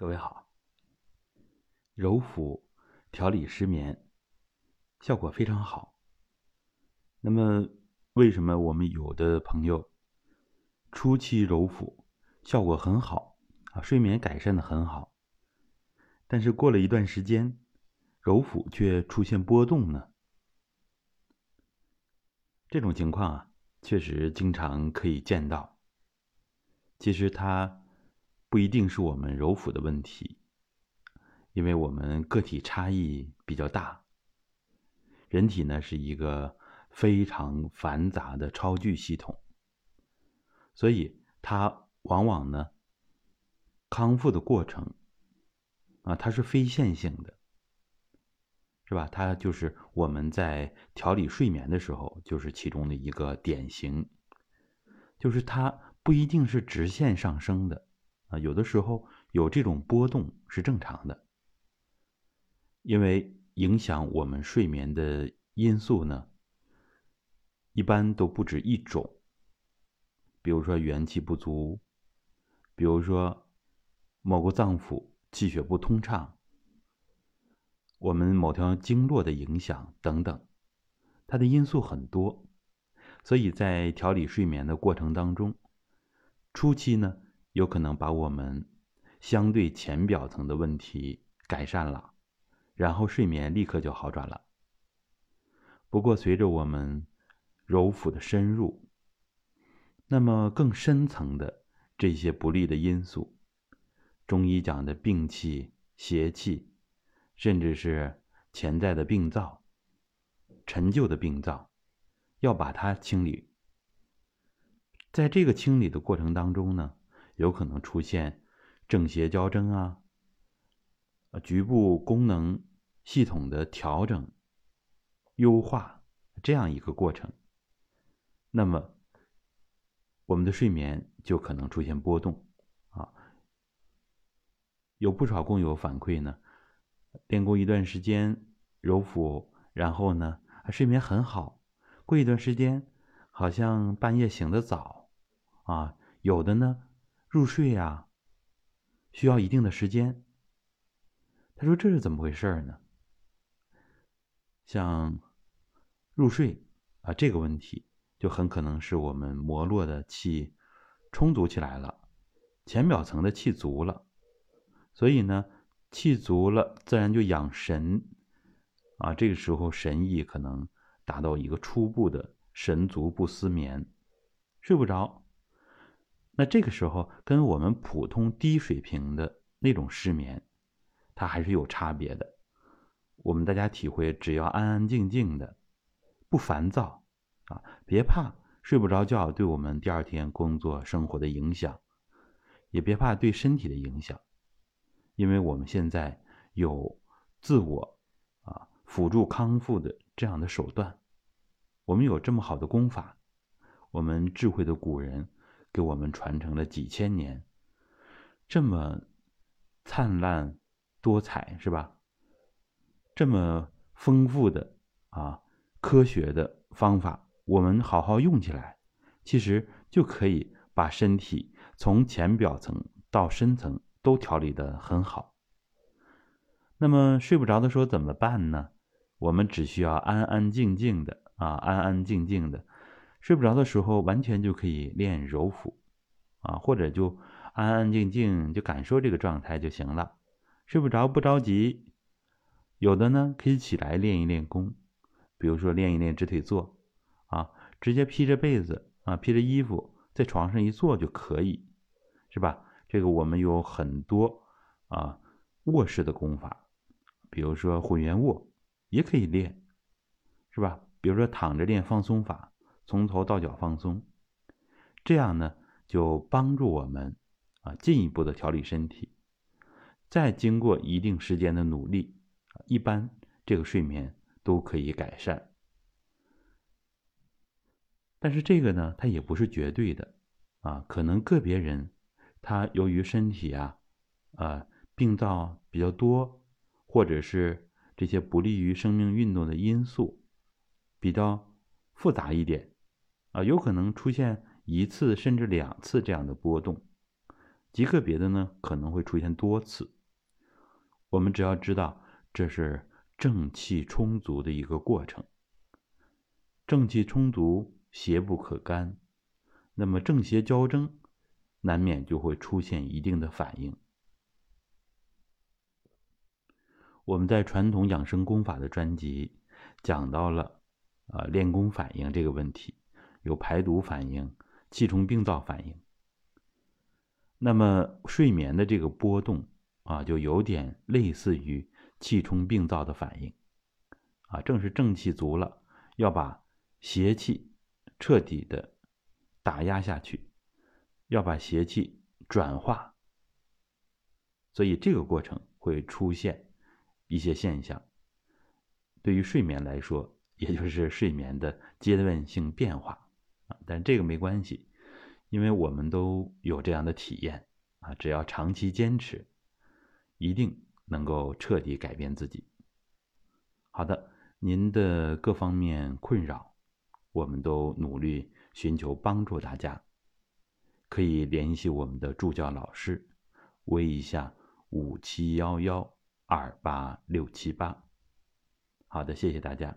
各位好，揉腹调理失眠效果非常好。那么，为什么我们有的朋友初期揉腹效果很好啊，睡眠改善的很好，但是过了一段时间，揉腹却出现波动呢？这种情况啊，确实经常可以见到。其实它。不一定是我们揉腹的问题，因为我们个体差异比较大。人体呢是一个非常繁杂的超巨系统，所以它往往呢康复的过程啊，它是非线性的，是吧？它就是我们在调理睡眠的时候，就是其中的一个典型，就是它不一定是直线上升的。啊，有的时候有这种波动是正常的，因为影响我们睡眠的因素呢，一般都不止一种。比如说元气不足，比如说某个脏腑气血不通畅，我们某条经络的影响等等，它的因素很多，所以在调理睡眠的过程当中，初期呢。有可能把我们相对浅表层的问题改善了，然后睡眠立刻就好转了。不过，随着我们揉腹的深入，那么更深层的这些不利的因素，中医讲的病气、邪气，甚至是潜在的病灶、陈旧的病灶，要把它清理。在这个清理的过程当中呢？有可能出现正邪交争啊，局部功能系统的调整、优化这样一个过程，那么我们的睡眠就可能出现波动啊。有不少工友反馈呢，练功一段时间揉腹，然后呢睡眠很好，过一段时间好像半夜醒得早啊，有的呢。入睡呀，需要一定的时间。他说：“这是怎么回事呢？”像入睡啊这个问题，就很可能是我们膜络的气充足起来了，浅表层的气足了，所以呢，气足了，自然就养神啊。这个时候神意可能达到一个初步的神足不思眠，睡不着。那这个时候跟我们普通低水平的那种失眠，它还是有差别的。我们大家体会，只要安安静静的，不烦躁啊，别怕睡不着觉对我们第二天工作生活的影响，也别怕对身体的影响，因为我们现在有自我啊辅助康复的这样的手段，我们有这么好的功法，我们智慧的古人。给我们传承了几千年，这么灿烂多彩，是吧？这么丰富的啊，科学的方法，我们好好用起来，其实就可以把身体从浅表层到深层都调理的很好。那么睡不着的时候怎么办呢？我们只需要安安静静的啊，安安静静的。睡不着的时候，完全就可以练揉腹，啊，或者就安安静静就感受这个状态就行了。睡不着不着急，有的呢可以起来练一练功，比如说练一练直腿坐，啊，直接披着被子啊，披着衣服在床上一坐就可以，是吧？这个我们有很多啊卧式的功法，比如说混元卧也可以练，是吧？比如说躺着练放松法。从头到脚放松，这样呢就帮助我们啊进一步的调理身体。再经过一定时间的努力，一般这个睡眠都可以改善。但是这个呢，它也不是绝对的啊，可能个别人他由于身体啊啊病灶比较多，或者是这些不利于生命运动的因素比较复杂一点。啊，有可能出现一次甚至两次这样的波动，极个别的呢可能会出现多次。我们只要知道这是正气充足的一个过程，正气充足，邪不可干，那么正邪交争，难免就会出现一定的反应。我们在传统养生功法的专辑讲到了，啊，练功反应这个问题，有排毒反应、气冲病灶反应。那么睡眠的这个波动啊，就有点类似于气冲病灶的反应，啊，正是正气足了，要把邪气彻底的打压下去，要把邪气转化，所以这个过程会出现。一些现象，对于睡眠来说，也就是睡眠的阶段性变化，但这个没关系，因为我们都有这样的体验啊，只要长期坚持，一定能够彻底改变自己。好的，您的各方面困扰，我们都努力寻求帮助大家，可以联系我们的助教老师，微一下五七幺幺。二八六七八，好的，谢谢大家。